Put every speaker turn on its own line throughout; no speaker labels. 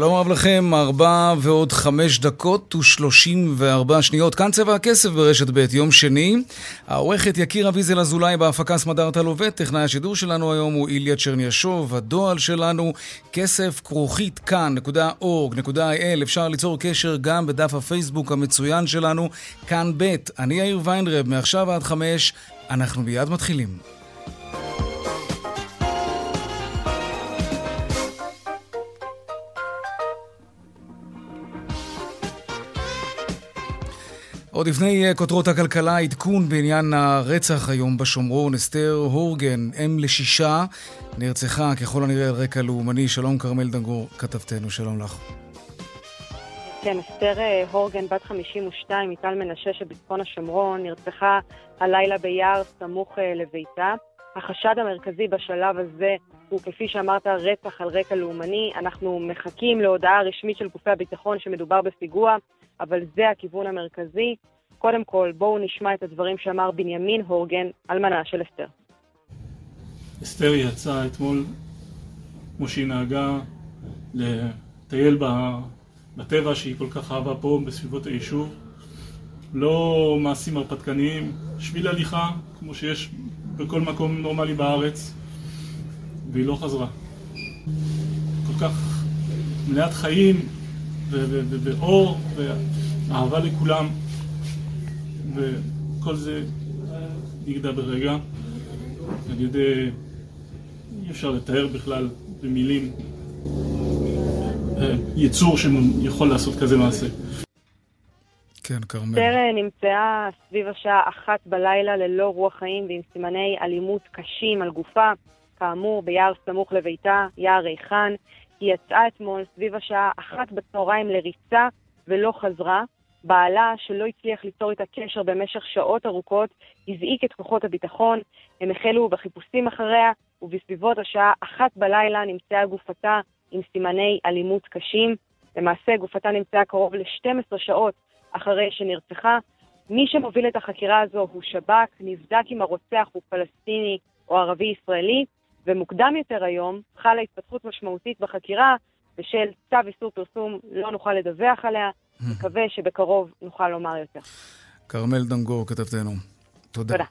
שלום רב לכם, ארבע ועוד חמש דקות ושלושים וארבע שניות. כאן צבע הכסף ברשת ב', יום שני. העורכת יקיר אביזל אזולאי בהפקה סמדארטה לובט. טכנאי השידור שלנו היום הוא איליה צ'רניאשוב. הדואל שלנו, כסף כרוכית כאן.org.il. אפשר ליצור קשר גם בדף הפייסבוק המצוין שלנו, כאן ב'. אני יאיר ויינרב, מעכשיו עד חמש. אנחנו מיד מתחילים. עוד לפני אה, כותרות הכלכלה, עדכון בעניין הרצח היום בשומרון. אסתר הורגן, אם לשישה, נרצחה ככל הנראה על רקע לאומני. שלום כרמל דנגור, כתבתנו, שלום לך.
כן, אסתר אה, הורגן, בת 52, מטל מנשה שבצפון השומרון, נרצחה הלילה ביער סמוך אה, לביתה. החשד המרכזי בשלב הזה הוא, כפי שאמרת, רצח על רקע לאומני. אנחנו מחכים להודעה רשמית של גופי הביטחון שמדובר בפיגוע. אבל זה הכיוון המרכזי. קודם כל, בואו נשמע את הדברים שאמר בנימין הורגן, אלמנה של אסתר.
אסתר יצאה אתמול, כמו שהיא נהגה, לטייל בטבע שהיא כל כך אהבה פה, בסביבות היישוב. לא מעשים הרפתקניים, שביל הליכה, כמו שיש בכל מקום נורמלי בארץ, והיא לא חזרה. כל כך מלאת חיים, ואור, ואהבה לכולם, וכל זה נגדע ברגע, על ידי, אי אפשר לתאר בכלל במילים, יצור שיכול לעשות כזה מעשה.
כן, כרמל.
סרן נמצאה סביב השעה אחת בלילה ללא רוח חיים ועם סימני אלימות קשים על גופה, כאמור ביער סמוך לביתה, יער ריחן. היא יצאה אתמול סביב השעה אחת בצהריים לריצה ולא חזרה. בעלה, שלא הצליח ליצור איתה קשר במשך שעות ארוכות, הזעיק את כוחות הביטחון. הם החלו בחיפושים אחריה, ובסביבות השעה אחת בלילה נמצאה גופתה עם סימני אלימות קשים. למעשה, גופתה נמצאה קרוב ל-12 שעות אחרי שנרצחה. מי שמוביל את החקירה הזו הוא שב"כ, נבדק אם הרוצח הוא פלסטיני או ערבי-ישראלי, ומוקדם יותר היום חלה התפתחות משמעותית בחקירה, בשל צו איסור פרסום לא נוכל לדווח עליה, מקווה שבקרוב נוכל לומר יותר.
כרמל דנגור, כתבתנו. תודה.
תודה.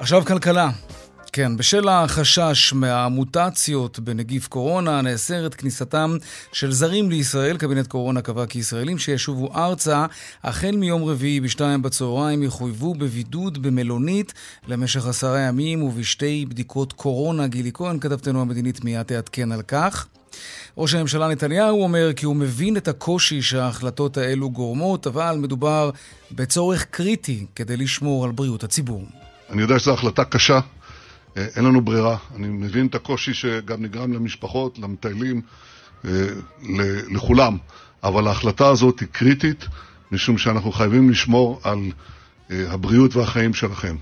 עכשיו כלכלה. כן, בשל החשש מהמוטציות בנגיף קורונה, נאסרת כניסתם של זרים לישראל. קבינט קורונה קבע כי ישראלים שישובו ארצה החל מיום רביעי בשתיים בצהריים יחויבו בבידוד במלונית למשך עשרה ימים ובשתי בדיקות קורונה. גילי כהן, כתבתנו המדינית, מיד תעדכן על כך. ראש הממשלה נתניהו אומר כי הוא מבין את הקושי שההחלטות האלו גורמות, אבל מדובר בצורך קריטי כדי לשמור על בריאות הציבור.
אני יודע שזו החלטה קשה, אין לנו ברירה. אני מבין את הקושי שגם נגרם למשפחות, למטיילים, לכולם. אבל ההחלטה הזאת היא קריטית, משום שאנחנו חייבים לשמור על הבריאות והחיים שלכם.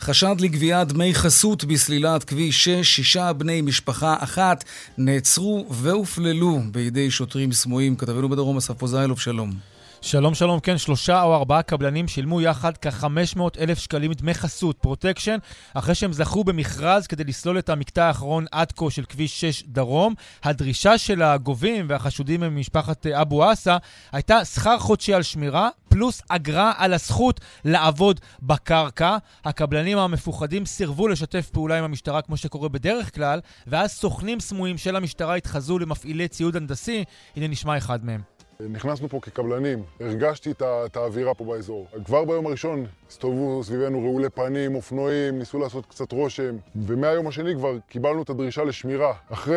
חשד לגביית דמי חסות בסלילת כביש 6, שישה בני משפחה אחת נעצרו והופללו בידי שוטרים סמויים. כתבנו בדרום אסף פוזיילוב, שלום.
שלום שלום, כן, שלושה או ארבעה קבלנים שילמו יחד כ-500 אלף שקלים דמי חסות, פרוטקשן, אחרי שהם זכו במכרז כדי לסלול את המקטע האחרון עד כה של כביש 6 דרום. הדרישה של הגובים והחשודים ממשפחת אבו עסה הייתה שכר חודשי על שמירה, פלוס אגרה על הזכות לעבוד בקרקע. הקבלנים המפוחדים סירבו לשתף פעולה עם המשטרה כמו שקורה בדרך כלל, ואז סוכנים סמויים של המשטרה התחזו למפעילי ציוד הנדסי. הנה נשמע אחד מהם.
נכנסנו פה כקבלנים, הרגשתי את האווירה פה באזור. כבר ביום הראשון הסתובבו סביבנו רעולי פנים, אופנועים, ניסו לעשות קצת רושם, ומהיום השני כבר קיבלנו את הדרישה לשמירה. אחרי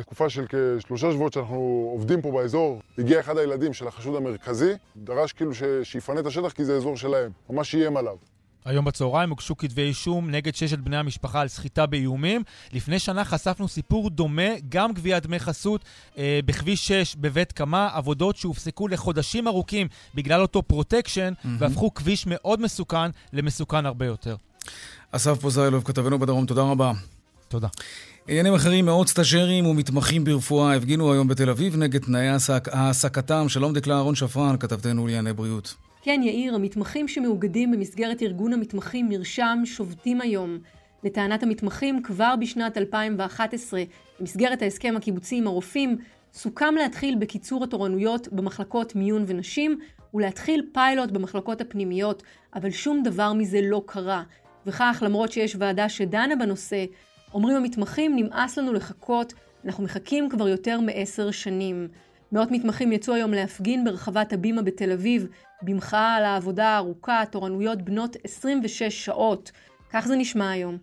תקופה של כשלושה שבועות שאנחנו עובדים פה באזור, הגיע אחד הילדים של החשוד המרכזי, דרש כאילו ש... שיפנה את השטח כי זה אזור שלהם, ממש איים עליו.
היום בצהריים הוגשו כתבי אישום נגד ששת בני המשפחה על סחיטה באיומים. לפני שנה חשפנו סיפור דומה, גם גביית דמי חסות אה, בכביש 6 בבית קמה, עבודות שהופסקו לחודשים ארוכים בגלל אותו פרוטקשן, mm-hmm. והפכו כביש מאוד מסוכן למסוכן הרבה יותר.
אסף פוזיילוב, כתבנו בדרום, תודה רבה.
תודה.
עניינים אחרים, מאות סטאג'רים ומתמחים ברפואה הפגינו היום בתל אביב נגד תנאי העסקתם. שלום דקלה אהרון שפרן, כתבתנו לענייני בריאות.
כן, יאיר, המתמחים שמאוגדים במסגרת ארגון המתמחים מרשם שובתים היום. לטענת המתמחים, כבר בשנת 2011, במסגרת ההסכם הקיבוצי עם הרופאים, סוכם להתחיל בקיצור התורנויות במחלקות מיון ונשים, ולהתחיל פיילוט במחלקות הפנימיות, אבל שום דבר מזה לא קרה. וכך, למרות שיש ועדה שדנה בנושא, אומרים המתמחים, נמאס לנו לחכות, אנחנו מחכים כבר יותר מעשר שנים. מאות מתמחים יצאו היום להפגין ברחבת הבימה בתל אביב, במחאה על העבודה הארוכה, תורנויות בנות 26 שעות. כך זה נשמע היום.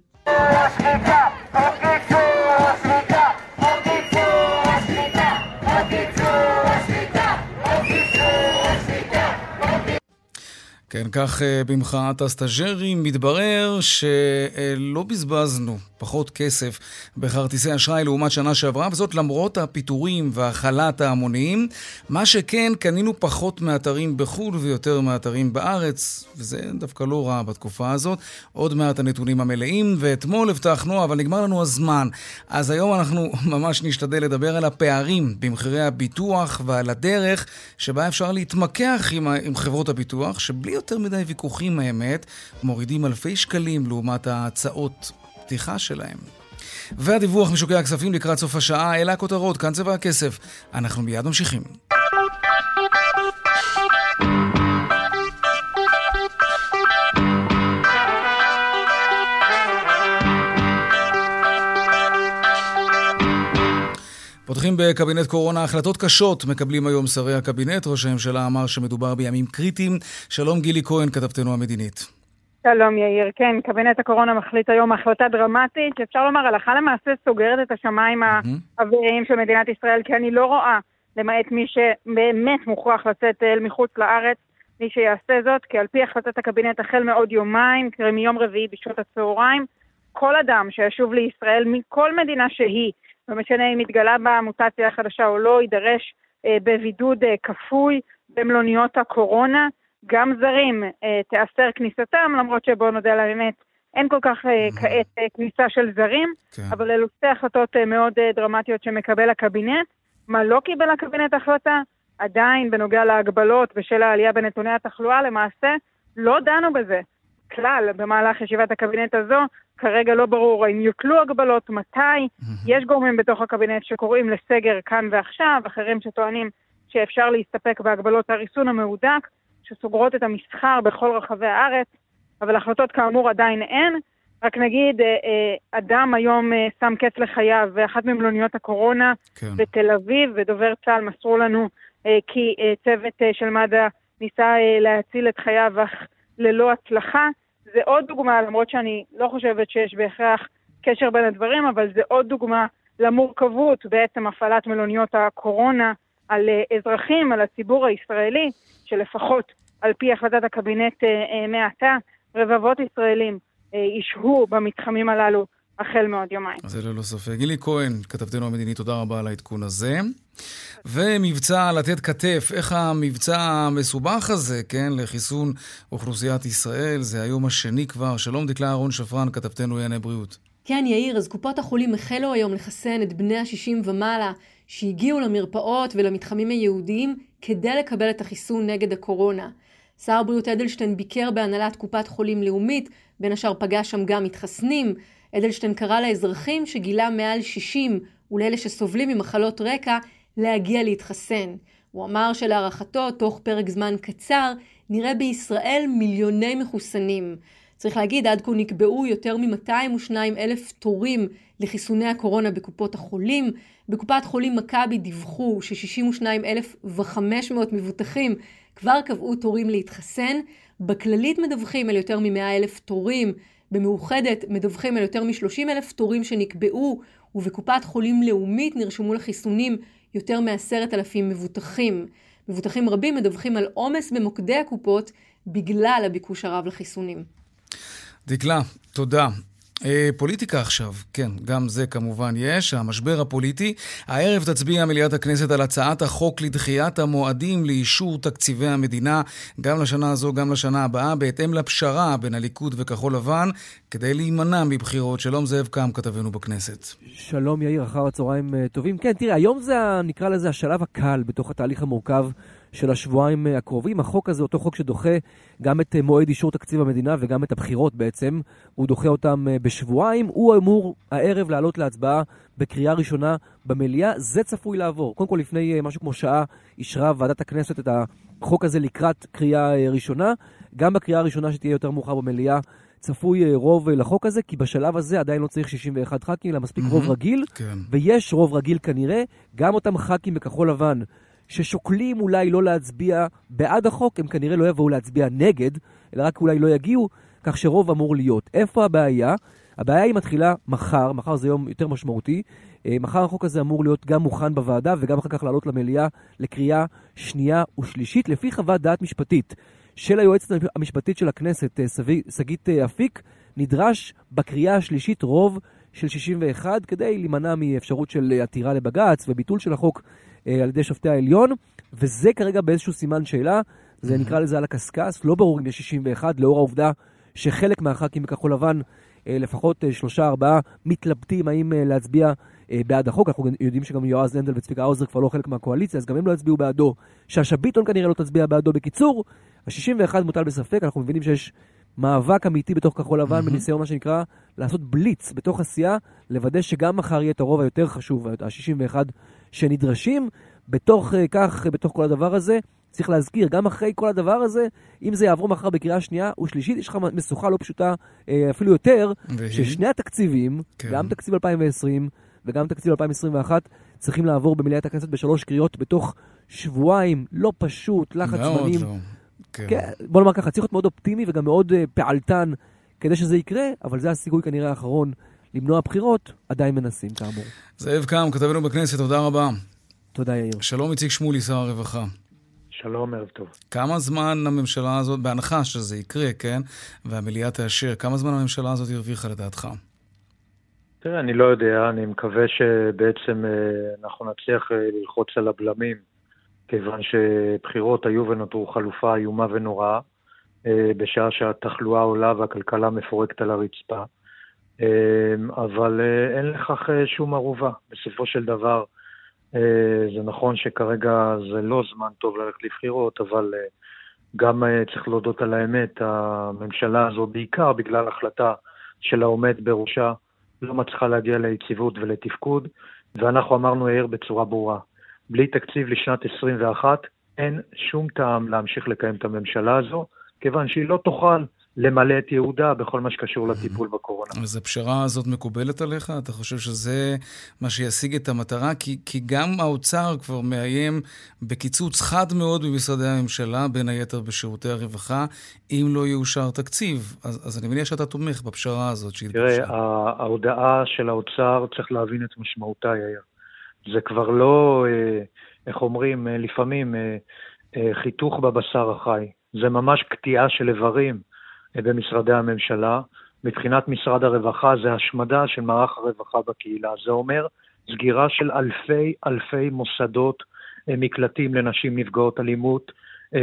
כן, כך אה, במחאת הסטאג'רים מתברר שלא בזבזנו פחות כסף בכרטיסי אשראי לעומת שנה שעברה, וזאת למרות הפיטורים והחל"ת ההמוניים. מה שכן, קנינו פחות מאתרים בחו"ל ויותר מאתרים בארץ, וזה דווקא לא רע בתקופה הזאת. עוד מעט הנתונים המלאים, ואתמול הבטחנו, אבל נגמר לנו הזמן. אז היום אנחנו ממש נשתדל לדבר על הפערים במחירי הביטוח ועל הדרך שבה אפשר להתמקח עם, עם חברות הביטוח, שבלי יותר מדי ויכוחים האמת, מורידים אלפי שקלים לעומת ההצעות הפתיחה שלהם. והדיווח משוקי הכספים לקראת סוף השעה, אלה הכותרות, כאן צבע הכסף. אנחנו מיד ממשיכים. פותחים בקבינט קורונה החלטות קשות מקבלים היום שרי הקבינט. ראש הממשלה אמר שמדובר בימים קריטיים. שלום גילי כהן, כתבתנו המדינית.
שלום יאיר, כן, קבינט הקורונה מחליט היום החלטה דרמטית, שאפשר לומר הלכה למעשה סוגרת את השמיים האוויריים של מדינת ישראל, כי אני לא רואה, למעט מי שבאמת מוכרח לצאת אל מחוץ לארץ, מי שיעשה זאת, כי על פי החלטת הקבינט החל מעוד יומיים, קרי מיום רביעי בשעות הצהריים, כל אדם שישוב לישראל מכל מדינה שהיא, לא משנה אם התגלה בה מוטציה חדשה או לא, יידרש אה, בבידוד אה, כפוי במלוניות הקורונה. גם זרים אה, תיאסר כניסתם, למרות שבואו נודה על האמת, אין כל כך אה, כעת כניסה של זרים, כן. אבל אלו שתי החלטות מאוד דרמטיות שמקבל הקבינט. מה לא קיבל הקבינט החלטה? עדיין בנוגע להגבלות בשל העלייה בנתוני התחלואה, למעשה לא דנו בזה כלל במהלך ישיבת הקבינט הזו. כרגע לא ברור האם יוטלו הגבלות, מתי. יש גורמים בתוך הקבינט שקוראים לסגר כאן ועכשיו, אחרים שטוענים שאפשר להסתפק בהגבלות הריסון המהודק. שסוגרות את המסחר בכל רחבי הארץ, אבל החלטות כאמור עדיין אין. רק נגיד, אה, אה, אדם היום אה, שם קץ לחייו באחת ממלוניות הקורונה כן. בתל אביב, ודובר צה"ל מסרו לנו כי צוות של מד"א ניסה להציל את חייו, אך ללא הצלחה. זה עוד דוגמה, למרות שאני לא חושבת שיש בהכרח קשר בין הדברים, אבל זה עוד דוגמה למורכבות בעצם הפעלת מלוניות הקורונה על אזרחים, על הציבור הישראלי, שלפחות על פי החלטת הקבינט אה, אה, מעתה, רבבות ישראלים אה, ישהו במתחמים הללו החל מעוד יומיים.
זה ללא ספק. גילי כהן, כתבתנו המדינית, תודה רבה על העדכון הזה. ומבצע לתת כתף, איך המבצע המסובך הזה, כן, לחיסון אוכלוסיית ישראל, זה היום השני כבר. שלום דקלה אהרון שפרן, כתבתנו ענייני בריאות.
כן, יאיר, אז קופות החולים החלו היום לחסן את בני ה-60 ומעלה שהגיעו למרפאות ולמתחמים הייעודיים כדי לקבל את החיסון נגד הקורונה. שר הבריאות אדלשטיין ביקר בהנהלת קופת חולים לאומית, בין השאר פגש שם גם מתחסנים. אדלשטיין קרא לאזרחים שגילם מעל 60 ולאלה שסובלים ממחלות רקע להגיע להתחסן. הוא אמר שלהערכתו, תוך פרק זמן קצר, נראה בישראל מיליוני מחוסנים. צריך להגיד, עד כה נקבעו יותר מ-202 אלף תורים לחיסוני הקורונה בקופות החולים. בקופת חולים מכבי דיווחו ש-62,500 מבוטחים כבר קבעו תורים להתחסן. בכללית מדווחים על יותר מ-100 אלף תורים. במאוחדת מדווחים על יותר מ-30 אלף תורים שנקבעו, ובקופת חולים לאומית נרשמו לחיסונים יותר מ-10,000 מבוטחים. מבוטחים רבים מדווחים על עומס במוקדי הקופות בגלל הביקוש הרב לחיסונים.
דקלה, תודה. אה, פוליטיקה עכשיו, כן, גם זה כמובן יש, המשבר הפוליטי. הערב תצביע מליאת הכנסת על הצעת החוק לדחיית המועדים לאישור תקציבי המדינה, גם לשנה הזו, גם לשנה הבאה, בהתאם לפשרה בין הליכוד וכחול לבן, כדי להימנע מבחירות. שלום זאב קם, כתבנו בכנסת.
שלום יאיר, אחר הצהריים אה, טובים. כן, תראה, היום זה, נקרא לזה, השלב הקל בתוך התהליך המורכב של השבועיים אה, הקרובים. החוק הזה, אותו חוק שדוחה גם את אה, מועד אישור תקציב המדינה וגם את הבחירות בעצם, הוא דוחה אותם אה, בשבועיים. הוא אמור הערב לעלות להצבעה בקריאה ראשונה במליאה. זה צפוי לעבור. קודם כל, לפני משהו כמו שעה אישרה ועדת הכנסת את החוק הזה לקראת קריאה ראשונה. גם בקריאה הראשונה שתהיה יותר מאוחר במליאה. צפוי רוב לחוק הזה, כי בשלב הזה עדיין לא צריך 61 ח"כים, אלא מספיק mm-hmm, רוב רגיל,
כן.
ויש רוב רגיל כנראה. גם אותם ח"כים בכחול לבן ששוקלים אולי לא להצביע בעד החוק, הם כנראה לא יבואו להצביע נגד, אלא רק אולי לא יגיעו, כך שרוב אמור להיות. איפה הבעיה? הבעיה היא מתחילה מחר, מחר זה יום יותר משמעותי. אה, מחר החוק הזה אמור להיות גם מוכן בוועדה וגם אחר כך לעלות למליאה לקריאה שנייה ושלישית, לפי חוות דעת משפטית של היועצת המשפטית של הכנסת, אה, שגית אה, אפיק, נדרש בקריאה השלישית רוב של 61 כדי להימנע מאפשרות של עתירה לבג"ץ וביטול של החוק על ידי שופטי העליון, וזה כרגע באיזשהו סימן שאלה, זה נקרא לזה על הקשקש, לא ברור אם יש 61, לאור העובדה שחלק מהח"כים בכחול לבן, אה, לפחות אה, שלושה ארבעה, מתלבטים האם להצביע בעד החוק. אנחנו יודעים שגם יועז הנדל וצביקה האוזר כבר לא חלק מהקואליציה, אז גם הם לא יצביעו בעדו. שאשא ביטון כנראה לא תצביע בעדו. בקיצור, ה-61 מוטל בספק, אנחנו מבינים שיש מאבק אמיתי בתוך כחול לבן mm-hmm. בניסיון, מה שנקרא, לעשות בליץ בתוך הסיעה, לוודא שגם מחר יהיה את הרוב היותר חשוב, ה-61 שנדרשים. בתוך uh, כך, בתוך כל הדבר הזה, צריך להזכיר, גם אחרי כל הדבר הזה, אם זה יעבור מחר בקריאה שנייה ושלישית, יש לך משוכה לא פשוטה, uh, אפילו יותר, והיא? ששני התקציבים, כן. גם תקציב 2020 וגם תקציב 2021, צריכים לעבור במליאת הכנסת בשלוש קריאות בתוך שבועיים, לא פשוט, לחץ זמנים. לא. כן. כן, בוא נאמר ככה, צריך להיות מאוד אופטימי וגם מאוד פעלתן כדי שזה יקרה, אבל זה הסיכוי כנראה האחרון למנוע בחירות, עדיין מנסים כאמור.
זאב קם, כתבנו בכנסת, תודה רבה.
תודה, יאיר.
שלום, איציק שמולי, שר הרווחה.
שלום, ערב טוב.
כמה זמן הממשלה הזאת, בהנחה שזה יקרה, כן, והמליאה תאשר, כמה זמן הממשלה הזאת הרוויחה לדעתך?
תראה, אני לא יודע, אני מקווה שבעצם אה, אנחנו נצליח אה, ללחוץ על הבלמים, כיוון שבחירות היו ונותרו חלופה איומה ונוראה, אה, בשעה שהתחלואה עולה והכלכלה מפורקת על הרצפה. אבל אין לכך שום ערובה. בסופו של דבר, אה, זה נכון שכרגע זה לא זמן טוב ללכת לבחירות, אבל אה, גם אה, צריך להודות על האמת, הממשלה הזו, בעיקר בגלל החלטה של העומד בראשה, לא מצליחה להגיע ליציבות ולתפקוד, ואנחנו אמרנו העיר בצורה ברורה, בלי תקציב לשנת 21, אין שום טעם להמשיך לקיים את הממשלה הזו, כיוון שהיא לא תוכל למלא את יהודה בכל מה שקשור לטיפול בקורונה.
אז הפשרה הזאת מקובלת עליך? אתה חושב שזה מה שישיג את המטרה? כי, כי גם האוצר כבר מאיים בקיצוץ חד מאוד במשרדי הממשלה, בין היתר בשירותי הרווחה, אם לא יאושר תקציב. אז, אז אני מניח שאתה תומך בפשרה הזאת.
תראה, ההודעה של האוצר, צריך להבין את משמעותה, יאיר. זה כבר לא, אה, איך אומרים, אה, לפעמים אה, חיתוך בבשר החי. זה ממש קטיעה של איברים. במשרדי הממשלה. מבחינת משרד הרווחה זה השמדה של מערך הרווחה בקהילה. זה אומר סגירה של אלפי אלפי מוסדות, אה, מקלטים לנשים נפגעות אלימות, אה,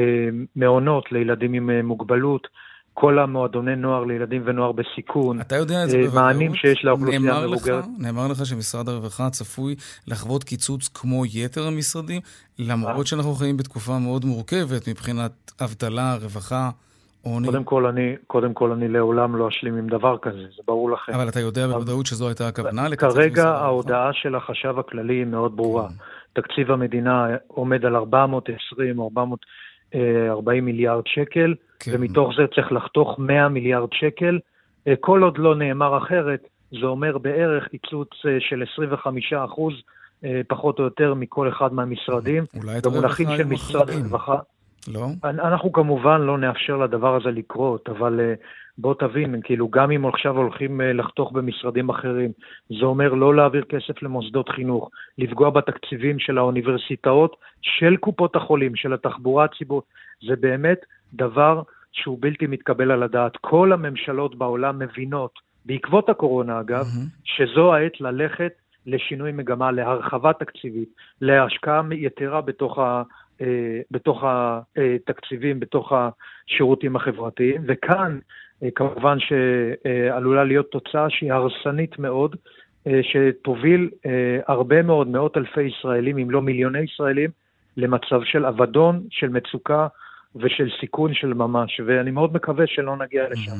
מעונות לילדים עם אה, מוגבלות, כל המועדוני נוער לילדים ונוער בסיכון,
אתה יודע את זה בוודאות?
מענים שיש לאוכלוסייה המבוגרת.
נאמר לך שמשרד הרווחה צפוי לחוות קיצוץ כמו יתר המשרדים, למרות שאנחנו חיים בתקופה מאוד מורכבת מבחינת אבטלה, רווחה.
עוני. קודם כל, אני, קודם כל, אני לעולם לא אשלים עם דבר כזה, זה ברור לכם.
אבל אתה יודע בוודאות שזו הייתה הכוונה
כרגע ההודעה של החשב הכללי היא מאוד ברורה. כן. תקציב המדינה עומד על 420 או 440 מיליארד שקל, כן. ומתוך זה צריך לחתוך 100 מיליארד שקל. אה, כל עוד לא נאמר אחרת, זה אומר בערך קיצוץ אה, של 25 אחוז, אה, פחות או יותר, מכל אחד מהמשרדים.
אולי את הרווחה
של משרד הרווחה.
לא?
אנחנו כמובן לא נאפשר לדבר הזה לקרות, אבל uh, בוא תבין, כאילו, גם אם עכשיו הולכים uh, לחתוך במשרדים אחרים, זה אומר לא להעביר כסף למוסדות חינוך, לפגוע בתקציבים של האוניברסיטאות, של קופות החולים, של התחבורה הציבורית, זה באמת דבר שהוא בלתי מתקבל על הדעת. כל הממשלות בעולם מבינות, בעקבות הקורונה אגב, mm-hmm. שזו העת ללכת לשינוי מגמה, להרחבה תקציבית, להשקעה יתרה בתוך, ה, אה, בתוך התקציבים, בתוך השירותים החברתיים, וכאן אה, כמובן שעלולה להיות תוצאה שהיא הרסנית מאוד, אה, שתוביל הרבה מאוד, מאות אלפי ישראלים, אם לא מיליוני ישראלים, למצב של אבדון, של מצוקה, ושל סיכון של ממש, ואני מאוד מקווה שלא נגיע לשם.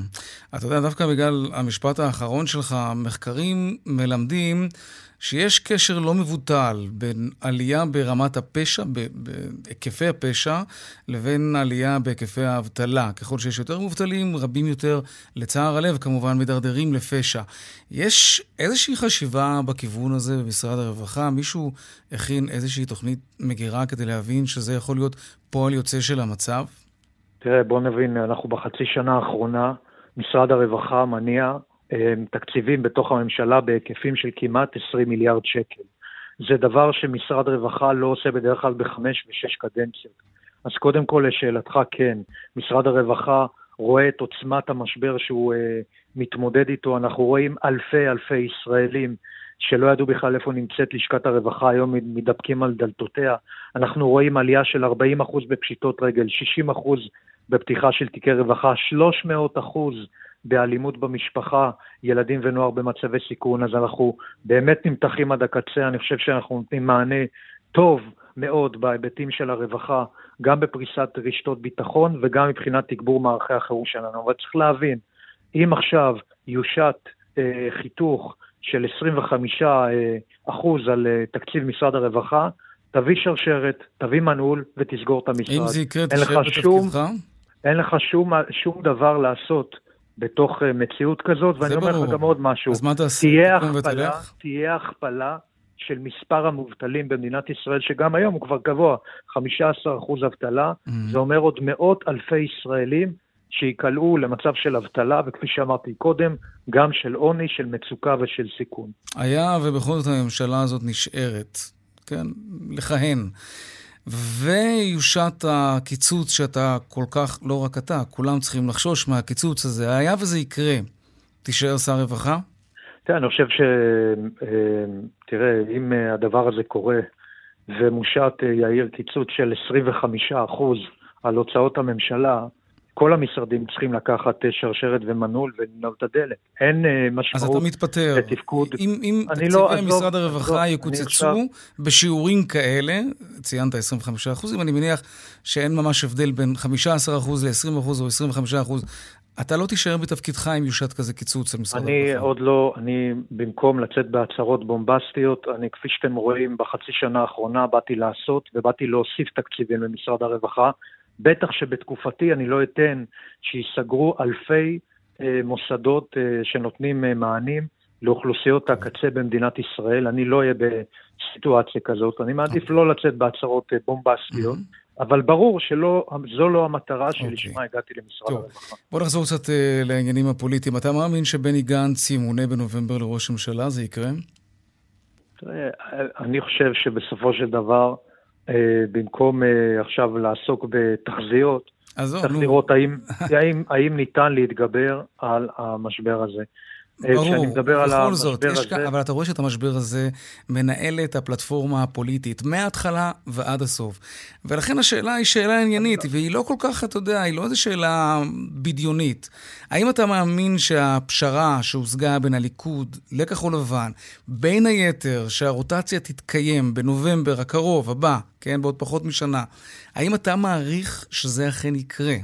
אתה יודע, דווקא בגלל המשפט האחרון שלך, מחקרים מלמדים שיש קשר לא מבוטל בין עלייה ברמת הפשע, בהיקפי הפשע, לבין עלייה בהיקפי האבטלה. ככל שיש יותר מובטלים, רבים יותר, לצער הלב, כמובן, מדרדרים לפשע. יש איזושהי חשיבה בכיוון הזה במשרד הרווחה? מישהו הכין איזושהי תוכנית מגירה כדי להבין שזה יכול להיות פועל יוצא של המצב?
תראה, בוא נבין, אנחנו בחצי שנה האחרונה, משרד הרווחה מניע תקציבים בתוך הממשלה בהיקפים של כמעט 20 מיליארד שקל. זה דבר שמשרד רווחה לא עושה בדרך כלל בחמש ושש קדנציות. אז קודם כל, לשאלתך, כן, משרד הרווחה רואה את עוצמת המשבר שהוא אה, מתמודד איתו. אנחנו רואים אלפי אלפי ישראלים שלא ידעו בכלל איפה נמצאת לשכת הרווחה, היום מתדפקים על דלתותיה. אנחנו רואים עלייה של 40% בפשיטות רגל, 60% בפתיחה של תיקי רווחה, 300% באלימות במשפחה, ילדים ונוער במצבי סיכון, אז אנחנו באמת נמתחים עד הקצה, אני חושב שאנחנו נותנים מענה טוב מאוד בהיבטים של הרווחה, גם בפריסת רשתות ביטחון וגם מבחינת תגבור מערכי החירום שלנו. אבל צריך להבין, אם עכשיו יושת אה, חיתוך של 25 אה, אחוז על אה, תקציב משרד הרווחה, תביא שרשרת, תביא מנעול ותסגור את המשרד.
אם זה יקרה, תשאר בתפקידך?
אין לך שום, שום דבר לעשות בתוך אה, מציאות כזאת, ואני אומר לך גם עוד משהו.
אז מה תעשה?
תהיה הכפלה, תהיה הכפלה של מספר המובטלים במדינת ישראל, שגם היום הוא כבר גבוה, 15% אבטלה, mm-hmm. זה אומר עוד מאות אלפי ישראלים שייקלעו למצב של אבטלה, וכפי שאמרתי קודם, גם של עוני, של מצוקה ושל סיכון.
היה ובכל זאת הממשלה הזאת נשארת, כן, לכהן. ויושת הקיצוץ שאתה כל כך, לא רק אתה, כולם צריכים לחשוש מהקיצוץ הזה. היה וזה יקרה, תישאר שר רווחה?
תראה, אני חושב ש... אה, תראה, אם הדבר הזה קורה ומושת, אה, יאיר, קיצוץ של 25% על הוצאות הממשלה, כל המשרדים צריכים לקחת אה, שרשרת ומנעול ולנעול את הדלת. אין אה, משמעות
אז אתה מתפטר.
לתפקוד.
אם, אם תקציבי לא, משרד לא, הרווחה לא, יקוצצו עכשיו... בשיעורים כאלה, ציינת 25 אחוזים, אני מניח שאין ממש הבדל בין 15 אחוז ל-20 אחוז או 25 אחוז. אתה לא תישאר בתפקידך אם יושת כזה קיצוץ על משרד
הרווחה. אני עוד לא, אני במקום לצאת בהצהרות בומבסטיות, אני כפי שאתם רואים בחצי שנה האחרונה באתי לעשות ובאתי להוסיף תקציבים למשרד הרווחה. בטח שבתקופתי אני לא אתן שייסגרו אלפי אה, מוסדות אה, שנותנים אה, מענים לאוכלוסיות הקצה במדינת ישראל. אני לא אהיה בסיטואציה כזאת. אני מעדיף okay. לא לצאת בהצהרות בומבסטיות. Mm-hmm. אבל ברור שזו לא המטרה שלי, אוקיי. okay. הגעתי למשרד הרווחה.
בוא נחזור קצת uh, לעניינים הפוליטיים. אתה מאמין שבני גנץ ימונה בנובמבר לראש ממשלה? זה יקרה?
אני חושב שבסופו של דבר, במקום אה, עכשיו לעסוק בתחזיות, צריך לראות האם, האם, האם ניתן להתגבר על המשבר הזה.
אה, ברור, בכל זאת, יש הזה... אבל אתה רואה שאת המשבר הזה מנהל את הפלטפורמה הפוליטית מההתחלה ועד הסוף. ולכן השאלה היא שאלה עניינית, והיא לא כל כך, אתה יודע, היא לא איזו שאלה בדיונית. האם אתה מאמין שהפשרה שהושגה בין הליכוד לכחול לבן, בין היתר שהרוטציה תתקיים בנובמבר הקרוב, הבא, כן, בעוד פחות משנה, האם אתה מעריך שזה אכן יקרה?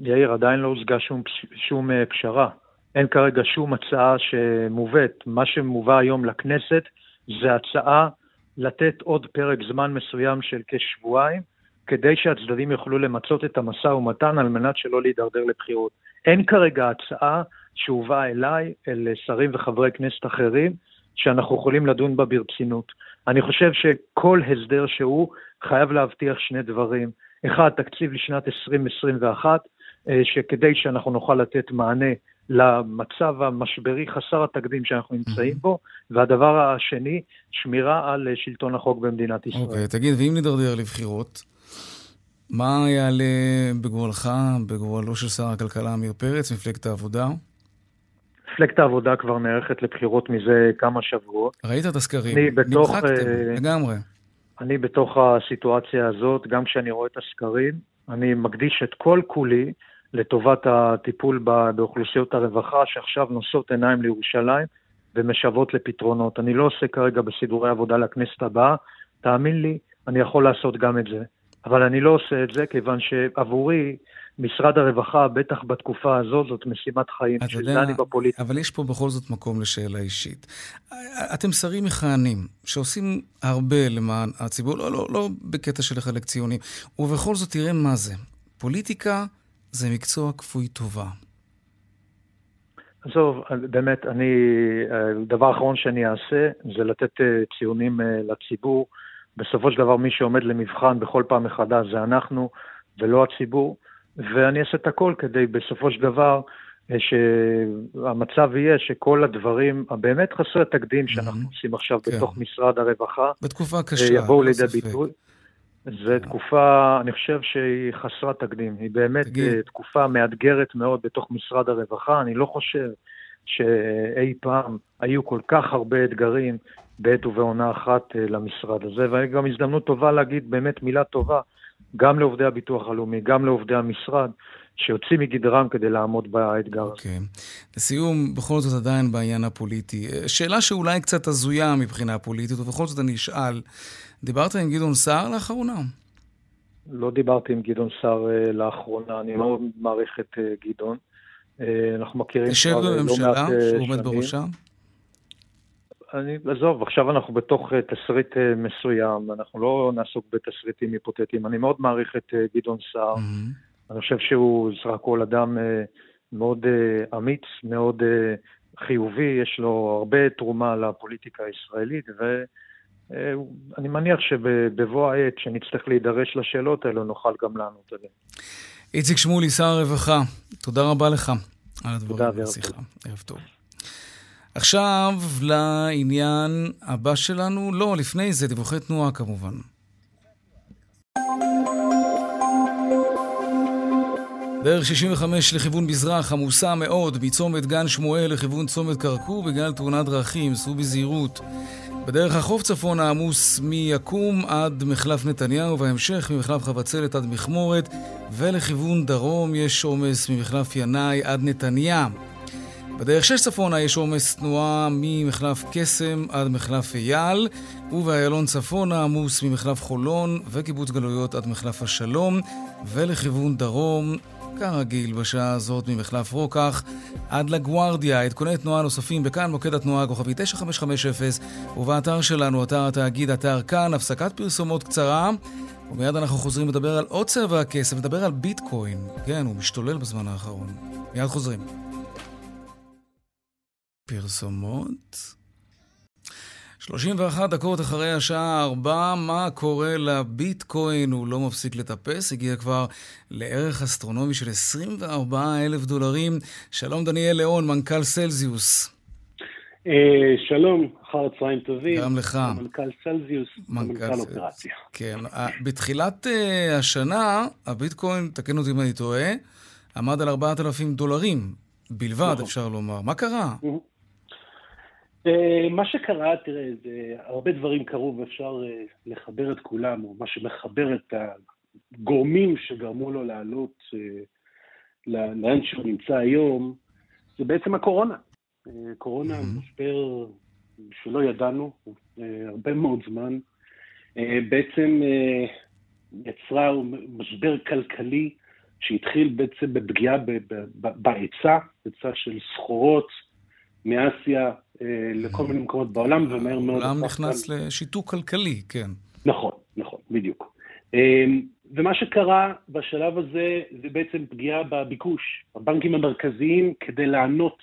יאיר, עדיין לא הושגה שום, שום uh, פשרה. אין כרגע שום הצעה שמובאת. מה שמובא היום לכנסת זה הצעה לתת עוד פרק זמן מסוים של כשבועיים, כדי שהצדדים יוכלו למצות את המשא ומתן על מנת שלא להידרדר לבחירות. אין כרגע הצעה שהובאה אליי, אל שרים וחברי כנסת אחרים, שאנחנו יכולים לדון בה ברצינות. אני חושב שכל הסדר שהוא חייב להבטיח שני דברים. אחד, תקציב לשנת 2021, אה, שכדי שאנחנו נוכל לתת מענה למצב המשברי חסר התקדים שאנחנו נמצאים בו, והדבר השני, שמירה על שלטון החוק במדינת ישראל.
אוקיי, okay, תגיד, ואם נדרדר לבחירות? מה יעלה בגורלך, בגורלו של שר הכלכלה עמיר פרץ, מפלגת העבודה?
מפלגת העבודה כבר נערכת לבחירות מזה כמה שבועות.
ראית את הסקרים?
אני בתוך...
נמחקתם,
אה,
לגמרי.
אני בתוך הסיטואציה הזאת, גם כשאני רואה את הסקרים, אני מקדיש את כל כולי לטובת הטיפול באוכלוסיות הרווחה שעכשיו נושאות עיניים לירושלים ומשוות לפתרונות. אני לא עושה כרגע בסידורי עבודה לכנסת הבאה, תאמין לי, אני יכול לעשות גם את זה. אבל אני לא עושה את זה כיוון שעבורי משרד הרווחה, בטח בתקופה הזאת, זאת משימת חיים.
אתה
בשביל
יודע,
זה אני בפוליטיקה.
אבל יש פה בכל זאת מקום לשאלה אישית. אתם שרים מכהנים, שעושים הרבה למען הציבור, לא, לא, לא בקטע של לחלק ציונים, ובכל זאת תראה מה זה. פוליטיקה זה מקצוע כפוי טובה.
עזוב, באמת, אני, הדבר האחרון שאני אעשה זה לתת אה, ציונים אה, לציבור. בסופו של דבר מי שעומד למבחן בכל פעם מחדש זה אנחנו ולא הציבור, ואני אעשה את הכל כדי בסופו של דבר אה, שהמצב יהיה שכל הדברים הבאמת חסרי התקדים שאנחנו עושים עכשיו
כן.
בתוך משרד הרווחה,
בתקופה
אה,
קשה,
יבואו לידי. ביטוי. זו תקופה, אני חושב שהיא חסרת תקדים. היא באמת
תגיד.
אה, תקופה מאתגרת מאוד בתוך משרד הרווחה. אני לא חושב שאי פעם היו כל כך הרבה אתגרים בעת ובעונה אחת אה, למשרד הזה, וגם הזדמנות טובה להגיד באמת מילה טובה גם לעובדי הביטוח הלאומי, גם לעובדי המשרד, שיוצאים מגדרם כדי לעמוד באתגר הזה.
אוקיי. לסיום, בכל זאת עדיין בעניין הפוליטי. אה, שאלה שאולי קצת הזויה מבחינה פוליטית, ובכל זאת אני אשאל, דיברת עם גדעון סער לאחרונה?
לא דיברתי עם גדעון סער אה, לאחרונה, אני מאוד מעריך את אה, גדעון. אה, אנחנו מכירים כבר לא
בממשלה
מעט אה,
שהוא עומד
שנים.
בראשה?
אני, עזוב, עכשיו אנחנו בתוך תסריט מסוים, אנחנו לא נעסוק בתסריטים היפותטיים. אני מאוד מעריך את גדעון סער. אני חושב שהוא סך הכל אדם מאוד אמיץ, מאוד חיובי, יש לו הרבה תרומה לפוליטיקה הישראלית, ואני מניח שבבוא העת, שנצטרך להידרש לשאלות האלו, נוכל גם לענות עליהן.
איציק שמולי, שר הרווחה, תודה רבה לך על הדברים בשיחה. ערב טוב. עכשיו לעניין הבא שלנו, לא, לפני זה, דיווחי תנועה כמובן. דרך 65 לכיוון מזרח עמוסה מאוד מצומת גן שמואל לכיוון צומת כרכור בגלל תאונת דרכים, סעו בזהירות. בדרך החוף צפונה עמוס מיקום עד מחלף נתניהו והמשך ממחלף חבצלת עד מכמורת ולכיוון דרום יש עומס ממחלף ינאי עד נתניה. בדרך 6 צפונה יש עומס תנועה ממחלף קסם עד מחלף אייל, ובאיילון צפונה עמוס ממחלף חולון וקיבוץ גלויות עד מחלף השלום, ולכיוון דרום, כרגיל בשעה הזאת ממחלף רוקח עד לגוארדיה. עדכוני תנועה נוספים בכאן מוקד התנועה כוכבי 9550 ובאתר שלנו, אתר התאגיד, אתר כאן, הפסקת פרסומות קצרה. ומיד אנחנו חוזרים לדבר על עוד צבע הכסף, לדבר על ביטקוין. כן, הוא משתולל בזמן האחרון. מיד חוזרים. פרסומות. 31 דקות אחרי השעה 4, מה קורה לביטקוין? הוא לא מפסיק לטפס, הגיע כבר לערך אסטרונומי של 24 אלף דולרים. שלום דניאל ליאון, מנכ"ל סלזיוס.
אה, שלום, אחר הצהריים טובים.
גם לך.
מנכ"ל סלזיוס,
מנכ"ל
מנכ"ל
סלזיוס.
אופרציה.
כן, אה, בתחילת אה, השנה, הביטקוין, תקן אותי אם אני טועה, עמד על 4,000 דולרים בלבד,
נכון.
אפשר לומר. מה קרה?
אה, מה שקרה, תראה, זה הרבה דברים קרו ואפשר אה, לחבר את כולם, או מה שמחבר את הגורמים שגרמו לו לעלות אה, לאן שהוא נמצא היום, זה בעצם הקורונה. קורונה, משבר שלא ידענו הרבה מאוד זמן, בעצם יצרה משבר כלכלי שהתחיל בעצם בפגיעה בהיצע, היצע של סחורות מאסיה לכל מיני מקומות בעולם, ומהר מאוד...
העולם נכנס
כאן-
לשיתוק כלכלי, כן.
נכון, נכון, בדיוק. אה, ומה שקרה בשלב הזה זה בעצם פגיעה בביקוש. הבנקים המרכזיים, כדי לענות,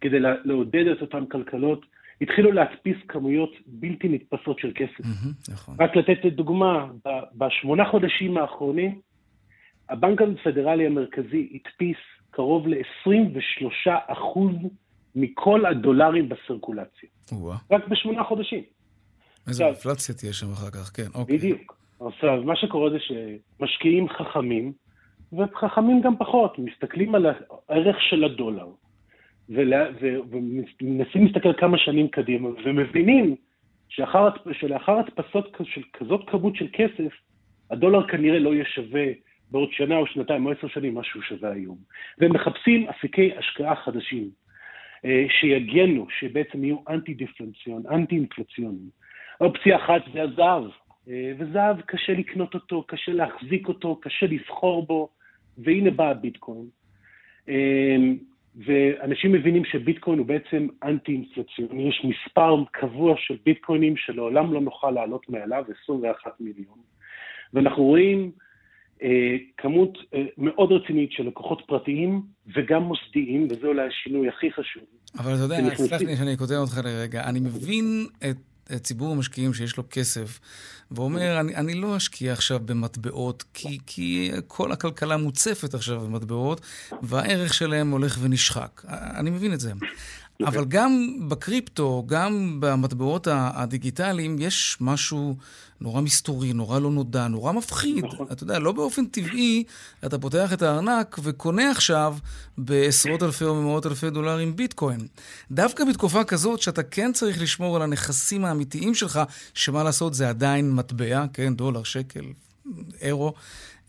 כדי לעודד את אותן כלכלות, התחילו להדפיס כמויות בלתי נתפסות של כסף.
נכון.
רק לתת דוגמה, בשמונה חודשים האחרונים, הבנק הפדרלי המרכזי הדפיס קרוב ל-23 אחוז מכל הדולרים בסרקולציה.
וואה.
רק בשמונה חודשים.
איזה
עכשיו-
אינפלציה תהיה שם אחר כך, כן, אוקיי.
בדיוק. עכשיו, מה שקורה זה שמשקיעים חכמים, וחכמים גם פחות, מסתכלים על הערך של הדולר, ומנסים להסתכל כמה שנים קדימה, ומבינים שאחר, שלאחר הדפסות של כזאת כמות של כסף, הדולר כנראה לא יהיה שווה בעוד שנה או שנתיים או עשר שנים מה שהוא שווה היום. והם מחפשים אפיקי השקעה חדשים, שיגנו, שבעצם יהיו אנטי-דיפרנציון, אנטי-אינפלציוניים. אופציה אחת זה הזהב, אה, וזהב קשה לקנות אותו, קשה להחזיק אותו, קשה לבחור בו, והנה בא הביטקוין. אה, ואנשים מבינים שביטקוין הוא בעצם אנטי-אינפלציוני, יש מספר קבוע של ביטקוינים שלעולם לא נוכל לעלות מעליו, 21 מיליון. ואנחנו רואים אה, כמות אה, מאוד רצינית של לקוחות פרטיים וגם מוסדיים, וזה אולי השינוי הכי חשוב.
אבל אתה יודע, סלח לי שאני כותב אותך לרגע, אני מבין את ציבור המשקיעים שיש לו כסף, ואומר, אני, אני לא אשקיע עכשיו במטבעות, כי, כי כל הכלכלה מוצפת עכשיו במטבעות, והערך שלהם הולך ונשחק. אני מבין את זה. אבל גם בקריפטו, גם במטבעות הדיגיטליים, יש משהו נורא מסתורי, נורא לא נודע, נורא מפחיד. נכון. אתה יודע, לא באופן טבעי אתה פותח את הארנק וקונה עכשיו בעשרות אלפי או במאות אלפי דולרים ביטקוין. דווקא בתקופה כזאת שאתה כן צריך לשמור על הנכסים האמיתיים שלך, שמה לעשות, זה עדיין מטבע, כן, דולר, שקל, אירו.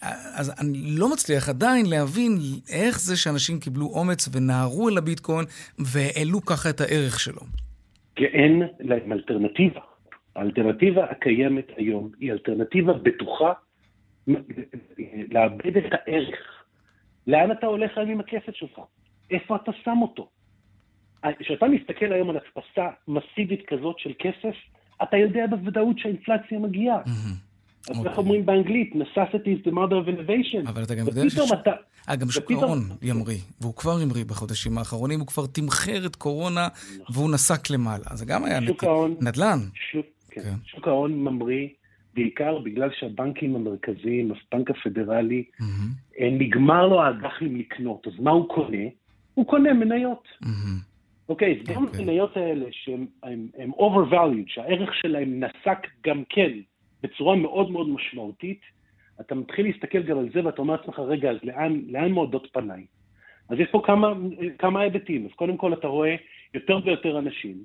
אז אני לא מצליח עדיין להבין איך זה שאנשים קיבלו אומץ ונהרו אל הביטקוין והעלו ככה את הערך שלו.
כי אין להם אלטרנטיבה. האלטרנטיבה הקיימת היום היא אלטרנטיבה בטוחה לאבד את הערך. לאן אתה הולך היום עם הכסף שלך? איפה אתה שם אותו? כשאתה מסתכל היום על הדפסה מסיבית כזאת של כסף, אתה יודע בוודאות שהאינפלציה מגיעה. Mm-hmm. אז איך אוקיי. אומרים באנגלית? necessity is the mother of innovation.
אבל אתה גם יודע ש... אה, גם שוק ההון ימריא, והוא כבר המריא בחודשים האחרונים, הוא כבר תמחר את קורונה והוא נסק למעלה. זה גם היה נדל"ן.
כן. כן. שוק ההון ממריא בעיקר בגלל שהבנקים המרכזיים, הבנק הפדרלי, אה, נגמר לו האג"חים לקנות. אז מה הוא קונה? הוא קונה מניות. אוקיי, אז גם אוקיי. המניות האלה שהן overvalued, שהערך שלהן נסק גם כן בצורה מאוד מאוד משמעותית, אתה מתחיל להסתכל גם על זה ואתה אומר לעצמך, רגע, אז לאן, לאן מועדות פניי? אז יש פה כמה, כמה היבטים. אז קודם כל אתה רואה יותר ויותר אנשים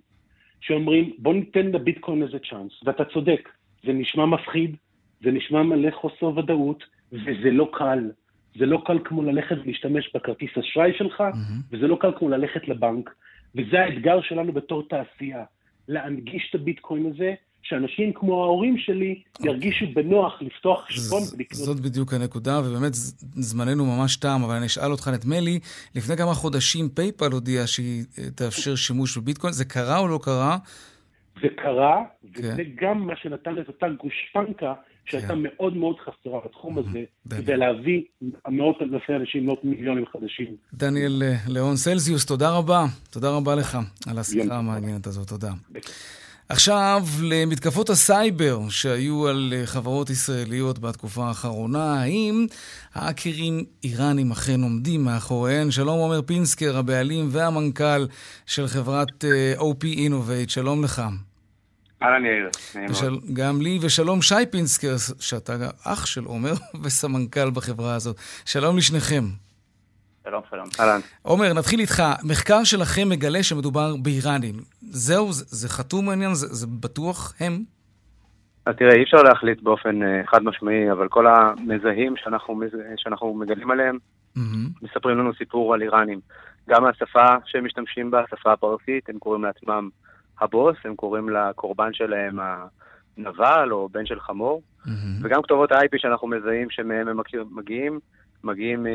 שאומרים, בוא ניתן לביטקוין איזה צ'אנס, ואתה צודק, זה נשמע מפחיד, זה נשמע מלא חוסר ודאות, וזה לא קל. זה לא קל כמו ללכת ולהשתמש בכרטיס אשראי שלך, mm-hmm. וזה לא קל כמו ללכת לבנק, וזה האתגר שלנו בתור תעשייה, להנגיש את הביטקוין הזה שאנשים כמו ההורים שלי ירגישו בנוח לפתוח חשבון ולקנות.
זאת בדיוק הנקודה, ובאמת זמננו ממש תם, אבל אני אשאל אותך, נדמה לי, לפני כמה חודשים פייפל הודיעה שהיא אה, תאפשר שימוש בביטקוין, זה קרה או לא קרה?
זה קרה, כן. וזה גם מה שנתן את אותה גושפנקה שהייתה כן. מאוד מאוד חסרה בתחום הזה, כדי להביא מאות אלפי אנשים, מאות מיליונים חדשים.
דניאל אה, ליאון סלזיוס, תודה רבה. תודה רבה לך על השיחה המעניינת הזאת, תודה. עכשיו, למתקפות הסייבר שהיו על אה, חברות ישראליות בתקופה האחרונה, האם האקרים איראנים אכן עומדים מאחוריהן? שלום עומר פינסקר, הבעלים והמנכ"ל של חברת אה, OP Innovate, שלום לך.
אהלן יאיר. ושל...
גם לי, ושלום שי פינסקר, שאתה אח של עומר וסמנכ"ל בחברה הזאת. שלום לשניכם.
שלום, שלום. אהלן.
עומר, נתחיל איתך. מחקר שלכם מגלה שמדובר באיראנים. זהו, זה, זה חתום העניין? זה, זה בטוח הם?
אז תראה, אי אפשר להחליט באופן uh, חד משמעי, אבל כל המזהים שאנחנו, שאנחנו מגלים עליהם, mm-hmm. מספרים לנו סיפור על איראנים. גם השפה שהם משתמשים בה, השפה הפרסית, הם קוראים לעצמם הבוס, הם קוראים לקורבן שלהם הנבל או בן של חמור, mm-hmm. וגם כתובות ה-IP שאנחנו מזהים שמהם הם מגיעים, מגיעים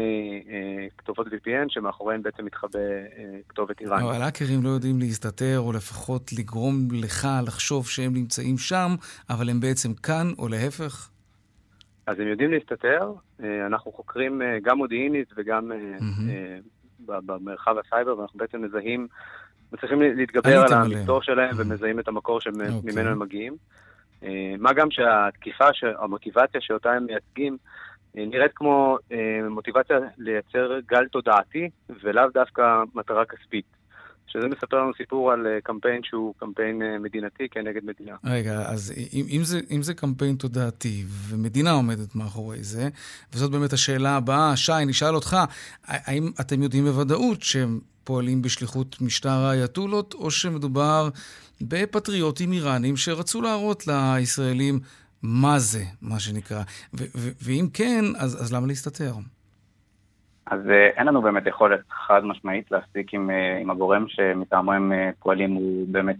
מכתובות VPN שמאחוריהן בעצם מתחבא אה, כתובת איראן.
אבל האקרים לא יודעים להסתתר, או לפחות לגרום לך לחשוב שהם נמצאים שם, אבל הם בעצם כאן, או להפך?
אז הם יודעים להסתתר. אה, אנחנו חוקרים אה, גם מודיעינית וגם mm-hmm. במרחב הסייבר, ואנחנו בעצם מזהים, מצליחים להתגבר על המקצוע שלהם mm-hmm. ומזהים את המקור שממנו okay. אוקיי. הם מגיעים. מה גם שהתקיפה, המוטיבציה שאותה הם מייצגים, נראית כמו אה, מוטיבציה לייצר גל תודעתי, ולאו דווקא מטרה כספית. שזה מספר לנו סיפור על אה, קמפיין שהוא קמפיין אה, מדינתי כנגד מדינה.
רגע, אז אם, אם, זה, אם זה קמפיין תודעתי ומדינה עומדת מאחורי זה, וזאת באמת השאלה הבאה, שי, נשאל אותך, האם אתם יודעים בוודאות שהם פועלים בשליחות משטר האייתולות, או שמדובר בפטריוטים איראנים שרצו להראות לישראלים מה זה, מה שנקרא, ואם כן, אז, אז למה להסתתר?
אז uh, אין לנו באמת יכולת חד משמעית להסיק עם, uh, עם הגורם שמטעמו הם uh, פועלים, הוא באמת,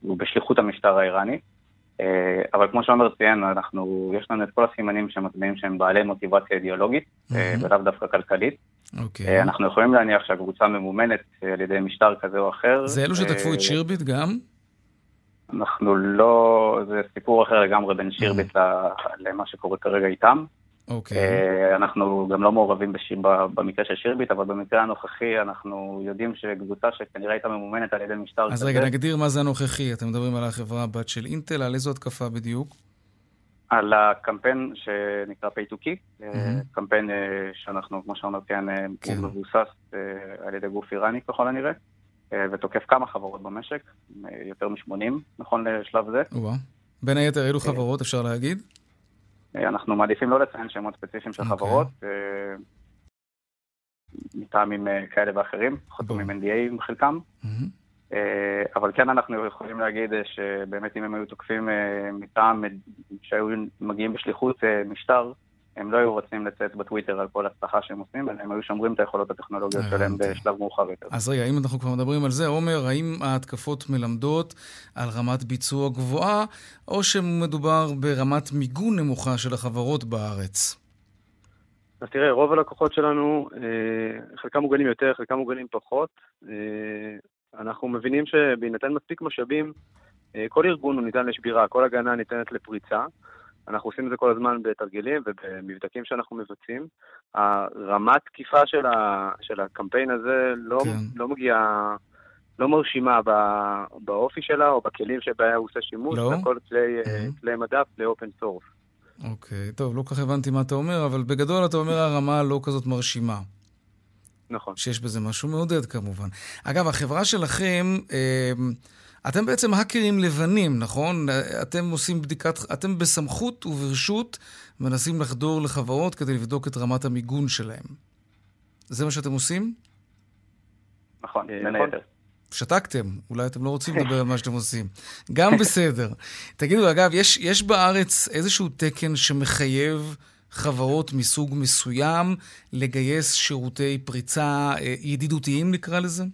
הוא בשליחות המשטר האיראני. אבל כמו שעומר ציין, אנחנו, יש לנו את כל הסימנים שמצביעים שהם בעלי מוטיבציה אידיאולוגית, mm-hmm. ולאו דווקא כלכלית. Okay. אוקיי. אנחנו יכולים להניח שהקבוצה ממומנת על ידי משטר כזה או אחר.
זה אלו שתקפו את שירביט גם?
אנחנו לא, זה סיפור אחר לגמרי בין שירביט mm-hmm. למה שקורה כרגע איתם.
אוקיי. Okay.
אנחנו גם לא מעורבים בשיר, במקרה של שירביט, אבל במקרה הנוכחי אנחנו יודעים שקבוצה שכנראה הייתה ממומנת על ידי משטר
כזה. אז רגע, נגדיר מה זה הנוכחי. אתם מדברים על החברה הבת של אינטל, על איזו התקפה בדיוק?
על הקמפיין שנקרא Pay to Key, mm-hmm. קמפיין אה, שאנחנו, כמו שאמרתי, כן, כן. מבוסס על ידי גוף איראני ככל הנראה, ותוקף כמה חברות במשק, יותר מ-80 נכון לשלב זה.
בין היתר, אילו חברות אפשר להגיד?
אה, אנחנו מעדיפים לא לציין שמות ספציפיים של okay. אוקיי. חברות, אה, מטעמים אה, כאלה ואחרים, חתומים NDA עם חלקם. Mm-hmm. אבל כן אנחנו יכולים להגיד שבאמת אם הם היו תוקפים מטעם שהיו מגיעים בשליחות משטר, הם לא היו רוצים לצאת בטוויטר על כל הצלחה שהם עושים, אלא הם היו שומרים את היכולות הטכנולוגיות שלהם בשלב מאוחר יותר.
אז רגע, אם אנחנו כבר מדברים על זה, עומר, האם ההתקפות מלמדות על רמת ביצוע גבוהה, או שמדובר ברמת מיגון נמוכה של החברות בארץ?
אז תראה, רוב הלקוחות שלנו, אה, חלקם מוגנים יותר, חלקם מוגנים פחות. אה, אנחנו מבינים שבהינתן מספיק משאבים, אה, כל ארגון הוא ניתן לשבירה, כל הגנה ניתנת לפריצה. אנחנו עושים את זה כל הזמן בתרגילים ובמבדקים שאנחנו מבצעים. רמת התקיפה של, ה, של הקמפיין הזה לא, כן. לא מגיעה, לא מרשימה בא, באופי שלה או בכלים שבהם הוא עושה שימוש, לא? הכל כלי, mm-hmm. כלי מדף ל open source.
אוקיי, טוב, לא כל כך הבנתי מה אתה אומר, אבל בגדול אתה אומר הרמה לא כזאת מרשימה.
נכון.
שיש בזה משהו מעודד כמובן. אגב, החברה שלכם... אה, אתם בעצם האקרים לבנים, נכון? אתם עושים בדיקת, אתם בסמכות וברשות מנסים לחדור לחברות כדי לבדוק את רמת המיגון שלהם. זה מה שאתם עושים?
נכון, בין נכון. היתר.
שתקתם, אולי אתם לא רוצים לדבר על מה שאתם עושים. גם בסדר. תגידו, אגב, יש, יש בארץ איזשהו תקן שמחייב חברות מסוג מסוים לגייס שירותי פריצה אה, ידידותיים, נקרא לזה?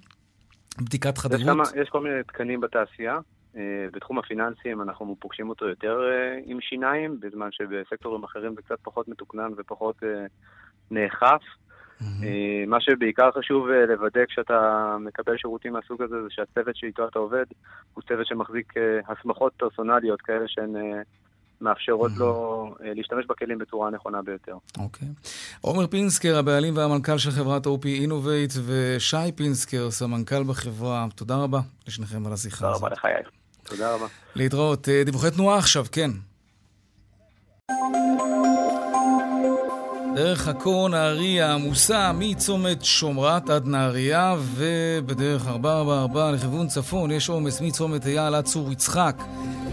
בדיקת חדירות?
יש, יש כל מיני תקנים בתעשייה. אה, בתחום הפיננסים אנחנו פוגשים אותו יותר אה, עם שיניים, בזמן שבסקטורים אחרים זה קצת פחות מתוקנן ופחות אה, נאכף. Mm-hmm. מה שבעיקר חשוב לוודא כשאתה מקבל שירותים מהסוג הזה, זה שהצוות שאיתו אתה עובד הוא צוות שמחזיק הסמכות פרסונליות כאלה שהן מאפשרות לו אה, להשתמש בכלים בצורה הנכונה ביותר.
אוקיי. עומר פינסקר, הבעלים והמנכ"ל של חברת OP Innovate, ושי פינסקר, סמנכ"ל בחברה, תודה רבה לשניכם על השיחה
הזאת. תודה רבה לך, יאיר. תודה רבה.
להתראות. אה, דיווחי תנועה עכשיו, כן. דרך עכו נהריה עמוסה מצומת שומרת עד נהריה ובדרך 444 לכיוון צפון יש עומס מצומת אייל עד צור יצחק.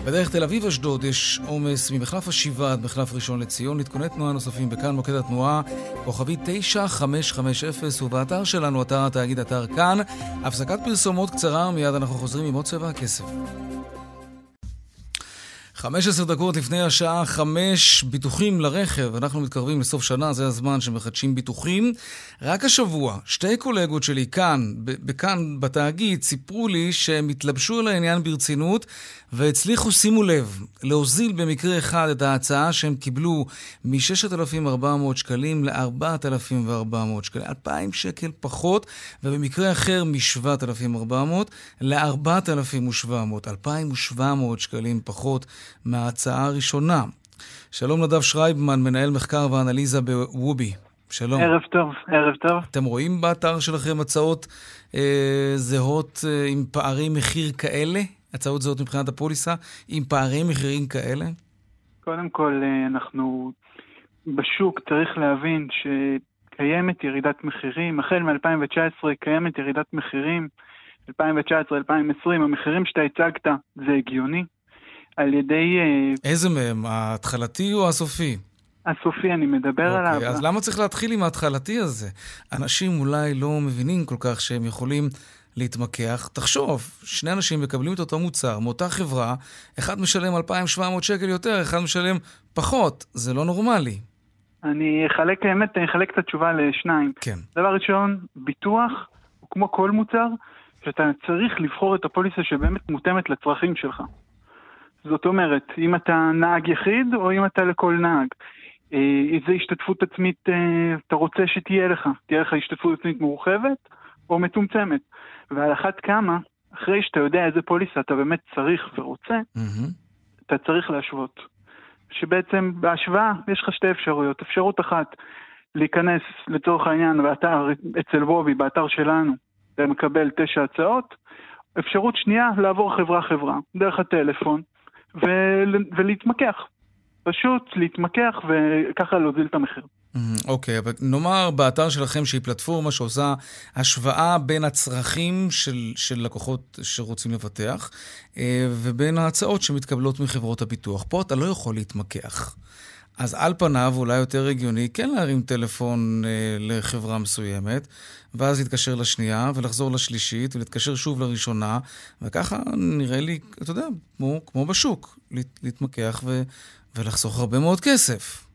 בדרך תל אביב-אשדוד יש עומס ממחלף השבעה עד מחלף ראשון לציון. עדכוני תנועה נוספים בכאן מוקד התנועה, כוכבי 9550, ובאתר שלנו, אתר התאגיד, אתר כאן. הפסקת פרסומות קצרה, מיד אנחנו חוזרים עם עוד צבע הכסף. 15 דקות לפני השעה 5, ביטוחים לרכב. אנחנו מתקרבים לסוף שנה, זה הזמן שמחדשים ביטוחים. רק השבוע, שתי קולגות שלי כאן, בכאן בתאגיד, סיפרו לי שהם התלבשו על העניין ברצינות והצליחו, שימו לב, להוזיל במקרה אחד את ההצעה שהם קיבלו מ-6,400 שקלים ל-4,400 שקלים. 2,000 שקל פחות, ובמקרה אחר מ-7,400 ל-4,700. 2,700 שקלים פחות מההצעה הראשונה. שלום נדב שרייבמן, מנהל מחקר ואנליזה בוובי. שלום.
ערב טוב, ערב טוב.
אתם רואים באתר שלכם הצעות אה, זהות אה, עם פערי מחיר כאלה? הצעות זהות מבחינת הפוליסה, עם פערי מחירים כאלה?
קודם כל, אה, אנחנו בשוק צריך להבין שקיימת ירידת מחירים. החל מ-2019 קיימת ירידת מחירים 2019, 2020, המחירים שאתה הצגת, זה הגיוני. על ידי... אה,
איזה מהם? ההתחלתי או הסופי?
הסופי, אני מדבר
אוקיי, עליו. אז למה צריך להתחיל עם ההתחלתי הזה? אנשים אולי לא מבינים כל כך שהם יכולים להתמקח. תחשוב, שני אנשים מקבלים את אותו מוצר מאותה חברה, אחד משלם 2,700 שקל יותר, אחד משלם פחות. זה לא נורמלי.
אני אחלק, האמת, אני אחלק את התשובה לשניים.
כן.
דבר ראשון, ביטוח הוא כמו כל מוצר, שאתה צריך לבחור את הפוליסה שבאמת מותאמת לצרכים שלך. זאת אומרת, אם אתה נהג יחיד או אם אתה לכל נהג. אה, איזה השתתפות עצמית אה, אתה רוצה שתהיה לך? תהיה לך השתתפות עצמית מורחבת או מצומצמת? ועל אחת כמה, אחרי שאתה יודע איזה פוליסה אתה באמת צריך ורוצה, mm-hmm. אתה צריך להשוות. שבעצם בהשוואה יש לך שתי אפשרויות. אפשרות אחת, להיכנס לצורך העניין באתר, אצל וובי, באתר שלנו, ומקבל תשע הצעות. אפשרות שנייה, לעבור חברה-חברה, דרך הטלפון, ולהתמקח. פשוט להתמקח וככה להוזיל את המחיר.
אוקיי, okay, אבל נאמר באתר שלכם שהיא פלטפורמה שעושה השוואה בין הצרכים של, של לקוחות שרוצים לבטח אה, ובין ההצעות שמתקבלות מחברות הביטוח. פה אתה לא יכול להתמקח. אז על פניו אולי יותר הגיוני כן להרים טלפון אה, לחברה מסוימת, ואז להתקשר לשנייה, ולחזור לשלישית, ולהתקשר שוב לראשונה, וככה נראה לי, אתה יודע, כמו, כמו בשוק, להת, להתמקח ו, ולחסוך הרבה מאוד כסף.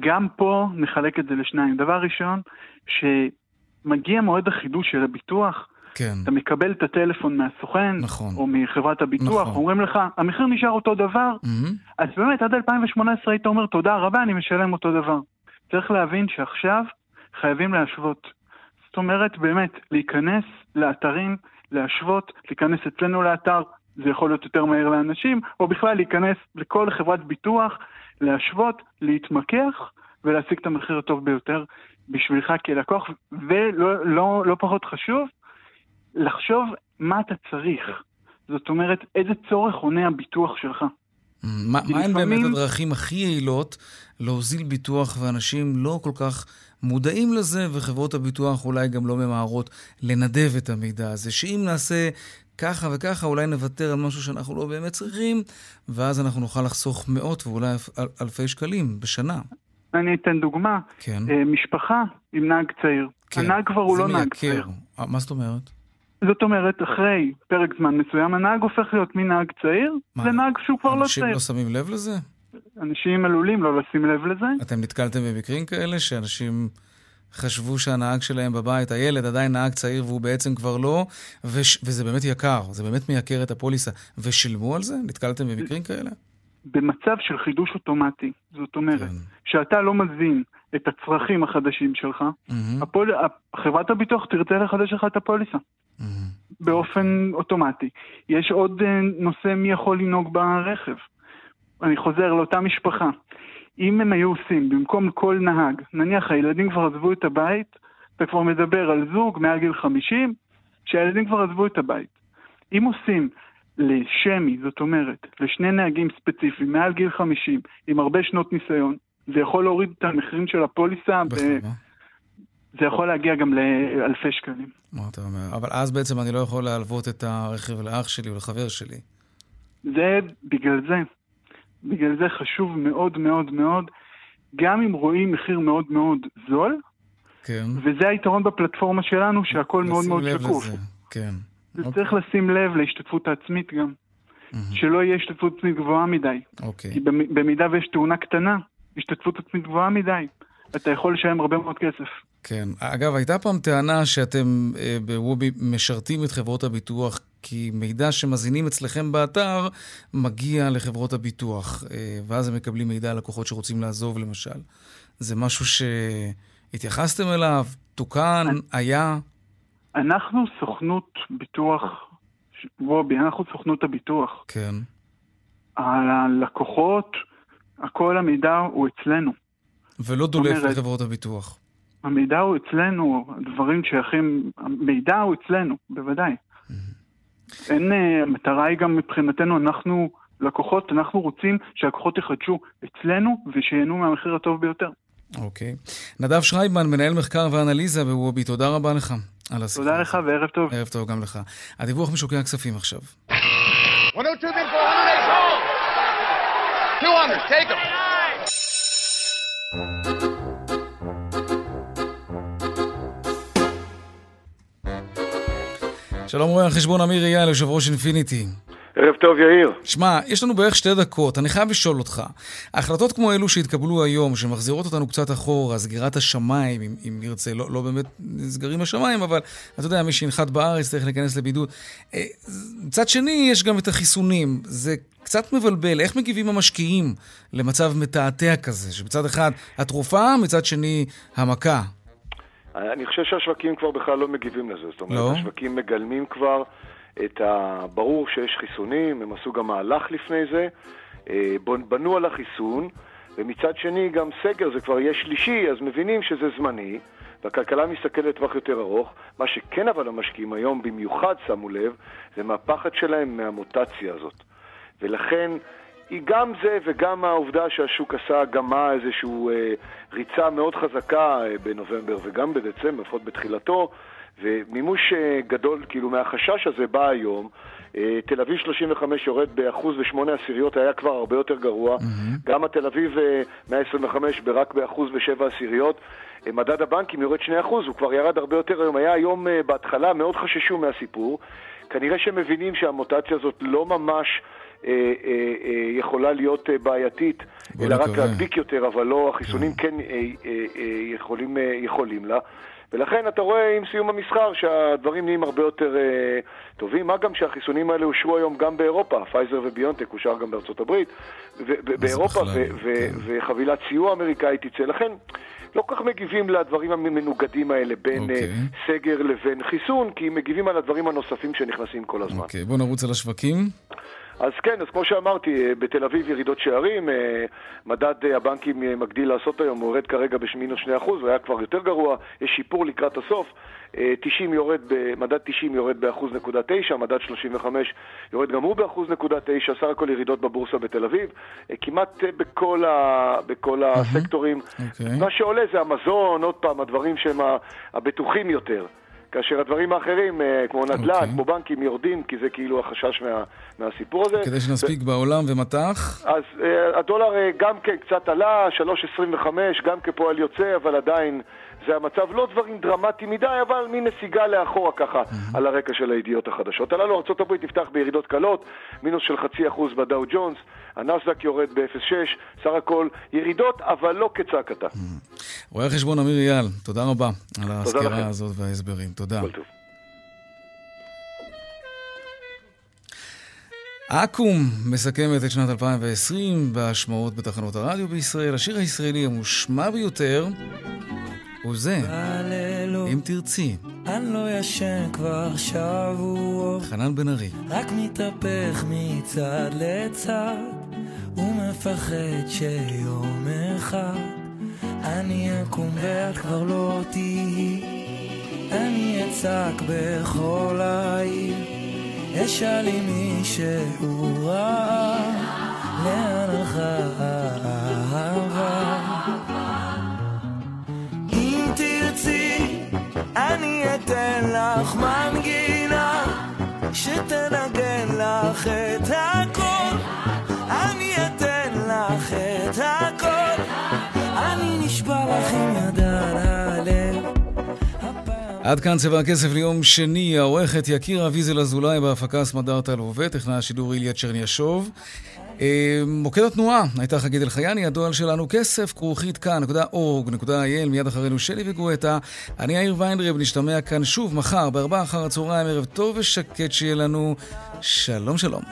גם פה נחלק את זה לשניים. דבר ראשון, שמגיע מועד החידוש של הביטוח,
כן.
אתה מקבל את הטלפון מהסוכן,
נכון.
או מחברת הביטוח, נכון. אומרים לך, המחיר נשאר אותו דבר, mm-hmm. אז באמת עד 2018 היית אומר, תודה רבה, אני משלם אותו דבר. צריך להבין שעכשיו חייבים להשוות. זאת אומרת, באמת, להיכנס לאתרים, להשוות, להיכנס אצלנו לאתר, זה יכול להיות יותר מהר לאנשים, או בכלל להיכנס לכל חברת ביטוח, להשוות, להתמקח ולהשיג את המחיר הטוב ביותר בשבילך כלקוח, ולא לא, לא פחות חשוב, לחשוב מה אתה צריך. זאת אומרת, איזה צורך עונה הביטוח שלך.
מה, מה הן באמת הדרכים הכי יעילות להוזיל ביטוח, ואנשים לא כל כך מודעים לזה, וחברות הביטוח אולי גם לא ממהרות לנדב את המידע הזה, שאם נעשה ככה וככה, אולי נוותר על משהו שאנחנו לא באמת צריכים, ואז אנחנו נוכל לחסוך מאות ואולי אל, אלפי שקלים בשנה.
אני אתן דוגמה.
כן.
אה, משפחה עם נהג צעיר. כן. הנהג כבר הוא לא. נהג צעיר.
אה, מה זאת אומרת?
זאת אומרת, אחרי פרק זמן מסוים, הנהג הופך להיות מנהג צעיר מה? לנהג שהוא כבר לא צעיר.
אנשים לא שמים לב לזה?
אנשים עלולים לא לשים לב לזה.
אתם נתקלתם במקרים כאלה שאנשים חשבו שהנהג שלהם בבית, הילד עדיין נהג צעיר והוא בעצם כבר לא, וש... וזה באמת יקר, זה באמת מייקר את הפוליסה. ושילמו על זה? נתקלתם במקרים כאלה?
במצב של חידוש אוטומטי, זאת אומרת, כן. שאתה לא מזין את הצרכים החדשים שלך, mm-hmm. הפול... חברת הביטוח תרצה לחדש לך את הפוליסה. באופן אוטומטי. יש עוד אה, נושא מי יכול לנהוג ברכב. אני חוזר לאותה משפחה. אם הם היו עושים, במקום כל נהג, נניח הילדים כבר עזבו את הבית, אתה כבר מדבר על זוג מעל גיל 50, שהילדים כבר עזבו את הבית. אם עושים לשמי, זאת אומרת, לשני נהגים ספציפיים מעל גיל 50, עם הרבה שנות ניסיון, זה יכול להוריד את המחירים של הפוליסה, ב... זה יכול להגיע גם לאלפי שקלים.
מה אתה אומר? אבל אז בעצם אני לא יכול להלוות את הרכב לאח שלי או לחבר שלי.
זה בגלל זה. בגלל זה חשוב מאוד מאוד מאוד, גם אם רואים מחיר מאוד מאוד זול,
כן.
וזה היתרון בפלטפורמה שלנו, שהכל מאוד מאוד שקוף.
לזה, כן.
וצריך אוקיי. לשים לב להשתתפות העצמית גם. Mm-hmm. שלא יהיה השתתפות עצמית גבוהה מדי.
אוקיי.
כי במידה ויש תאונה קטנה, השתתפות עצמית גבוהה מדי, אתה יכול לשלם הרבה מאוד כסף.
כן. אגב, הייתה פעם טענה שאתם אה, בוובי משרתים את חברות הביטוח כי מידע שמזינים אצלכם באתר מגיע לחברות הביטוח, אה, ואז הם מקבלים מידע על לקוחות שרוצים לעזוב למשל. זה משהו שהתייחסתם אליו? תוקן? היה?
אנחנו סוכנות ביטוח, וובי, אנחנו סוכנות הביטוח.
כן.
הלקוחות, הכל המידע הוא אצלנו.
ולא דולף אומרת, לחברות הביטוח.
המידע הוא אצלנו, הדברים שייכים, המידע הוא אצלנו, בוודאי. אין, אה, המטרה היא גם מבחינתנו, אנחנו לקוחות, אנחנו רוצים שהלקוחות יחדשו אצלנו ושיהנו מהמחיר הטוב ביותר.
אוקיי. נדב שרייבמן, מנהל מחקר ואנליזה בוובי, תודה רבה לך. על השיחה.
תודה לך וערב טוב.
ערב טוב גם לך. הדיווח משוקי הכספים עכשיו.
102 bid for 108 sold. 200, take them.
שלום רואה החשבון אמיר אייל, יושב ראש אינפיניטי.
ערב טוב, יאיר.
שמע, יש לנו בערך שתי דקות, אני חייב לשאול אותך. החלטות כמו אלו שהתקבלו היום, שמחזירות אותנו קצת אחורה, סגירת השמיים, אם, אם נרצה, לא, לא באמת נסגרים השמיים, אבל אתה יודע, מי שינחת בארץ צריך להיכנס לבידוד. אה, מצד שני, יש גם את החיסונים. זה קצת מבלבל, איך מגיבים המשקיעים למצב מתעתע כזה, שמצד אחד התרופה, מצד שני המכה.
אני חושב שהשווקים כבר בכלל לא מגיבים לזה. זאת אומרת,
לא?
השווקים מגלמים כבר את ה... ברור שיש חיסונים, הם עשו גם מהלך לפני זה, אה, בנו על החיסון, ומצד שני גם סגר זה כבר יהיה שלישי, אז מבינים שזה זמני, והכלכלה מסתכלת לטווח יותר ארוך. מה שכן אבל המשקיעים היום במיוחד שמו לב, זה מהפחד שלהם מהמוטציה הזאת. ולכן היא גם זה וגם העובדה שהשוק עשה הגמה איזושהי אה, ריצה מאוד חזקה אה, בנובמבר וגם בדצמבר, לפחות בתחילתו, ומימוש אה, גדול, כאילו מהחשש הזה בא היום. אה, תל אביב 35 יורד באחוז ושמונה עשיריות, היה כבר הרבה יותר גרוע. גם התל אביב אה, 125 ברק באחוז ושבע עשיריות. אה, מדד הבנקים יורד 2 אחוז, הוא כבר ירד הרבה יותר היום. היה היום אה, בהתחלה, מאוד חששו מהסיפור. כנראה שהם מבינים שהמוטציה הזאת לא ממש אה, אה, אה, יכולה להיות אה, בעייתית,
בוא
אלא רק. להדביק יותר, אבל לא, החיסונים כן אה, אה, אה, יכולים, אה, יכולים לה. ולכן אתה רואה עם סיום המסחר שהדברים נהיים הרבה יותר אה, טובים, מה גם שהחיסונים האלה אושרו היום גם באירופה, פייזר וביונטק אושר גם בארצות הברית, באירופה, ו- וחבילת סיוע אמריקאית תצא. לכן לא כל כך מגיבים לדברים המנוגדים האלה בין
אוקיי.
אה, סגר לבין חיסון, כי מגיבים על הדברים הנוספים שנכנסים כל הזמן.
אוקיי, בוא נרוץ על השווקים.
אז כן, אז כמו שאמרתי, אה, בתל אביב ירידות שערים, אה, מדד אה, הבנקים מגדיל לעשות היום, הוא יורד כרגע במינוס 2%, הוא היה כבר יותר גרוע, יש שיפור לקראת הסוף. אה, 90 יורד, מדד 90 יורד ב-1.9, מדד 35 יורד גם הוא ב-1.9, סך הכל ירידות בבורסה בתל אביב, כמעט בכל, ה, בכל הסקטורים.
אוקיי.
מה שעולה זה המזון, עוד פעם, הדברים שהם הבטוחים יותר. כאשר הדברים האחרים, אה, כמו נדל"ן,
אוקיי.
כמו בנקים, יורדים, כי זה כאילו החשש מה, מהסיפור הזה.
כדי שנספיק בעולם ומטח.
אז uh, הדולר uh, גם כן קצת עלה, 3.25, גם כפועל יוצא, אבל עדיין זה המצב. לא דברים דרמטיים מדי, אבל מין נסיגה לאחורה ככה, על הרקע של הידיעות החדשות. הללו, ארה"ב נפתח בירידות קלות, מינוס של חצי אחוז בדאו ג'ונס, הנסדק יורד ב-0.6, סך הכל ירידות, אבל לא כצעקתה.
רואה החשבון אמיר אייל, תודה רבה על. הסקירה הזאת וההסברים. תודה.
כל טוב.
אקו"ם מסכמת את שנת 2020 בהשמעות בתחנות הרדיו בישראל. השיר הישראלי המושמע ביותר הוא זה, אם תרצי,
אני לא ישן כבר שבועות,
חנן בן ארי.
רק מתהפך מצד לצד, ומפחד שיום אחד אני אקום ואת כבר לא תהיי. אני אצעק בכל העיר, אשאל אם מישהו ראה, לאן הלכה אתן לך מנגינה שתנגן לך את הכל. אני אתן לך את הכל. אני נשבע לך עם יד על הלב.
עד כאן צבע הכסף ליום שני, העורכת יקירה ויזל אזולאי בהפקה סמדארטה לווה, טכנאי השידור איליה צ'רניאשוב. אה, מוקד התנועה הייתה חגית אלחייני, הדואל שלנו כסף, כרוכית כאן.org.il, מיד אחרינו שלי וגואטה. אני יאיר ויינדרב, נשתמע כאן שוב מחר בארבעה אחר הצהריים, ערב טוב ושקט שיהיה לנו. שלום שלום.